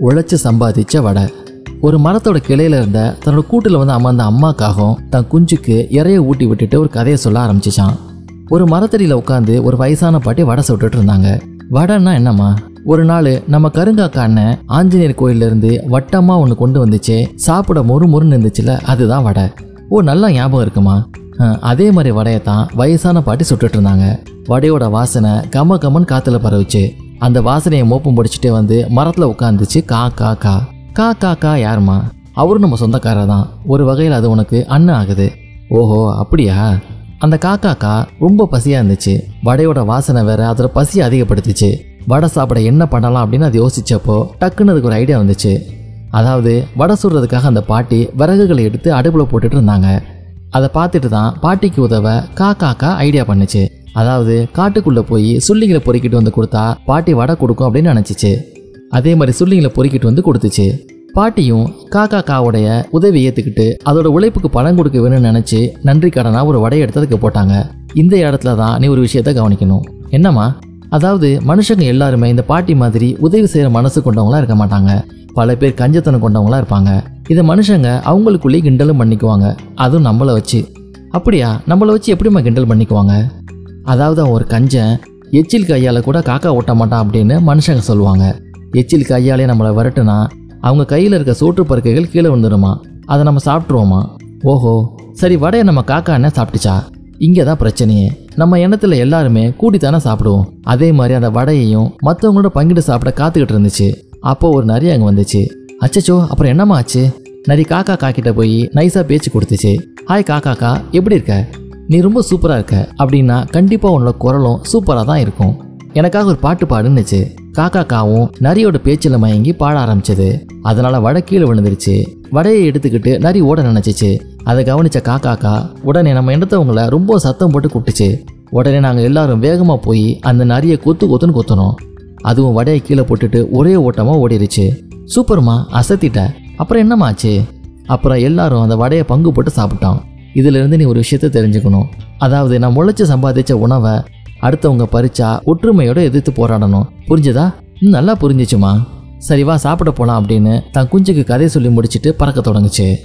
உழைச்சி சம்பாதிச்ச வடை. ஒரு மரத்தோட கிளையில இருந்த தன்னோட கூட்டில் வந்து அமர்ந்த அம்மாக்காகவும் தன் குஞ்சுக்கு இறைய ஊட்டி விட்டுட்டு ஒரு கதையை சொல்ல ஆரம்பிச்சிச்சான். ஒரு மரத்தடியில் உட்காந்து ஒரு வயசான பாட்டி வடை சுட்டுட்டு இருந்தாங்க. வடைன்னா என்னம்மா? ஒரு நாள் நம்ம கருங்காக்கா அண்ணன் ஆஞ்சநேயர் கோயிலிருந்து வட்டமாக ஒன்று கொண்டு வந்துச்சு சாப்பிட மொறு மொறுன்னு இருந்துச்சுல அதுதான் வடை. ஓ நல்லா ஞாபகம் இருக்குமா? அதே மாதிரி வடையை தான் வயசான பாட்டி சுட்டுட்டு இருந்தாங்க. வடையோட வாசனை கம கமன் காற்றுல பரவுச்சு. அந்த வாசனையை மோப்பம் பிடிச்சிட்டே வந்து மரத்தில் உட்காந்துச்சு கா கா கா. கா கா கா யாருமா அவரும் நம்ம சொந்தக்காரர் தான். ஒரு வகையில் அது உனக்கு அண்ணன் ஆகுது. ஓஹோ அப்படியா? அந்த காக்காக்கா ரொம்ப பசியாக இருந்துச்சு. வடையோட வாசனை வேற அதோட பசியை அதிகப்படுத்துச்சு. வடை சாப்பிட என்ன பண்ணலாம் அப்படின்னு அது யோசிச்சப்போ டக்குன்னு அதுக்கு ஒரு ஐடியா வந்துச்சு. அதாவது வடை சுடுறதுக்காக அந்த பாட்டி விறகுகளை எடுத்து அடுப்பில் போட்டுட்டு இருந்தாங்க. அதை பார்த்துட்டு தான் பாட்டிக்கு உதவ கா காக்கா ஐடியா பண்ணுச்சு. அதாவது காட்டுக்குள்ளே போய் சுள்ளிங்களை பொறுக்கிட்டு வந்து கொடுத்தா பாட்டி வடை கொடுக்கும் அப்படின்னு நினச்சிச்சு. அதே மாதிரி சுள்ளிங்களை பொறுக்கிட்டு வந்து கொடுத்துச்சு. பாட்டியும் காக்கா காவுடைய உதவி ஏற்றுக்கிட்டு அதோட உழைப்புக்கு பணம் கொடுக்க வேணும்னு நினச்சி நன்றி கடனாக ஒரு வடையை எடுத்ததுக்கு போட்டாங்க. இந்த இடத்துல தான் நீ ஒரு விஷயத்த கவனிக்கணும். என்னம்மா? அதாவது மனுஷங்க எல்லாருமே இந்த பாட்டி மாதிரி உதவி செய்கிற மனசு கொண்டவங்களா இருக்க மாட்டாங்க. பல பேர் கஞ்சத்தனம் கொண்டவங்களா இருப்பாங்க. இதை மனுஷங்க அவங்களுக்குள்ளேயே கிண்டலும் பண்ணிக்குவாங்க. அதுவும் நம்மளை வச்சு. அப்படியா? நம்மளை வச்சு எப்படிம்மா கிண்டல் பண்ணிக்குவாங்க? அதாவது ஒரு கஞ்சன் எச்சில் கையால் கூட காக்கா ஓட்ட மாட்டான் அப்படின்னு மனுஷங்க சொல்லுவாங்க. எச்சில் கையாலே நம்மளை விரட்டுனா அவங்க கையில் இருக்க சோற்று பருக்கைகள் கீழே விழுந்துருமா? அதை நம்ம சாப்பிட்ருவோமா ஓஹோ சரி வடையை நம்ம காக்கா என்ன சாப்பிட்டுச்சா? இங்கே தான் பிரச்சனையே. நம்ம எண்ணத்தில் எல்லாருமே கூட்டித்தானே சாப்பிடுவோம். அதே மாதிரி அந்த வடையையும் மற்றவங்களோட பங்கிட்டு சாப்பிட காத்துக்கிட்டு இருந்துச்சு. அப்போ ஒரு நரி அங்கே வந்துச்சு. அச்சச்சோ அப்புறம் என்னம்மா ஆச்சு? நரி காக்கா காக்கிட்ட போய் நைஸாக பேச்சு கொடுத்துச்சு. ஹாய் காக்காக்கா எப்படி இருக்க? நீ ரொம்ப சூப்பராக இருக்க அப்படின்னா கண்டிப்பாக உன்னோட குரலும் சூப்பராக தான் இருக்கும். எனக்காக ஒரு பாட்டு பாடுன்னுச்சு காக்காக்காவும் நரியோட பேச்சில் மயங்கி பாட ஆரம்பிச்சது. அதனால வடை கீழே விழுந்துருச்சு. வடையை எடுத்துக்கிட்டு நரி ஓட நினைச்சிச்சு. அதை கவனிச்ச காக்காக்கா உடனே நம்ம இடத்தவங்கள ரொம்ப சத்தம் போட்டு கூப்பிட்டுச்சு. உடனே நாங்கள் எல்லாரும் வேகமாக போய் அந்த நரியை கொத்து கொத்துன்னு கொத்தணும். அதுவும் வடையை கீழே போட்டுட்டு ஒரே ஓட்டமாக ஓடிடுச்சு சூப்பர்மா அசத்திட்ட. அப்புறம் என்னம்மா ஆச்சு? அப்புறம் எல்லாரும் அந்த வடையை பங்கு போட்டு சாப்பிட்டோம். இதிலிருந்து நீ ஒரு விஷயத்த தெரிஞ்சுக்கணும். அதாவது நான் முளைச்சி சம்பாதிச்ச உணவை அடுத்தவங்க பறிச்சா ஒற்றுமையோட எதிர்த்து போராடணும். புரிஞ்சுதா? ம், நல்லா புரிஞ்சிச்சுமா? சரிவா சாப்பிட போலாம் அப்படின்னு தன் குஞ்சுக்கு கதை சொல்லி முடிச்சிட்டு பறக்க தொடங்குச்சு.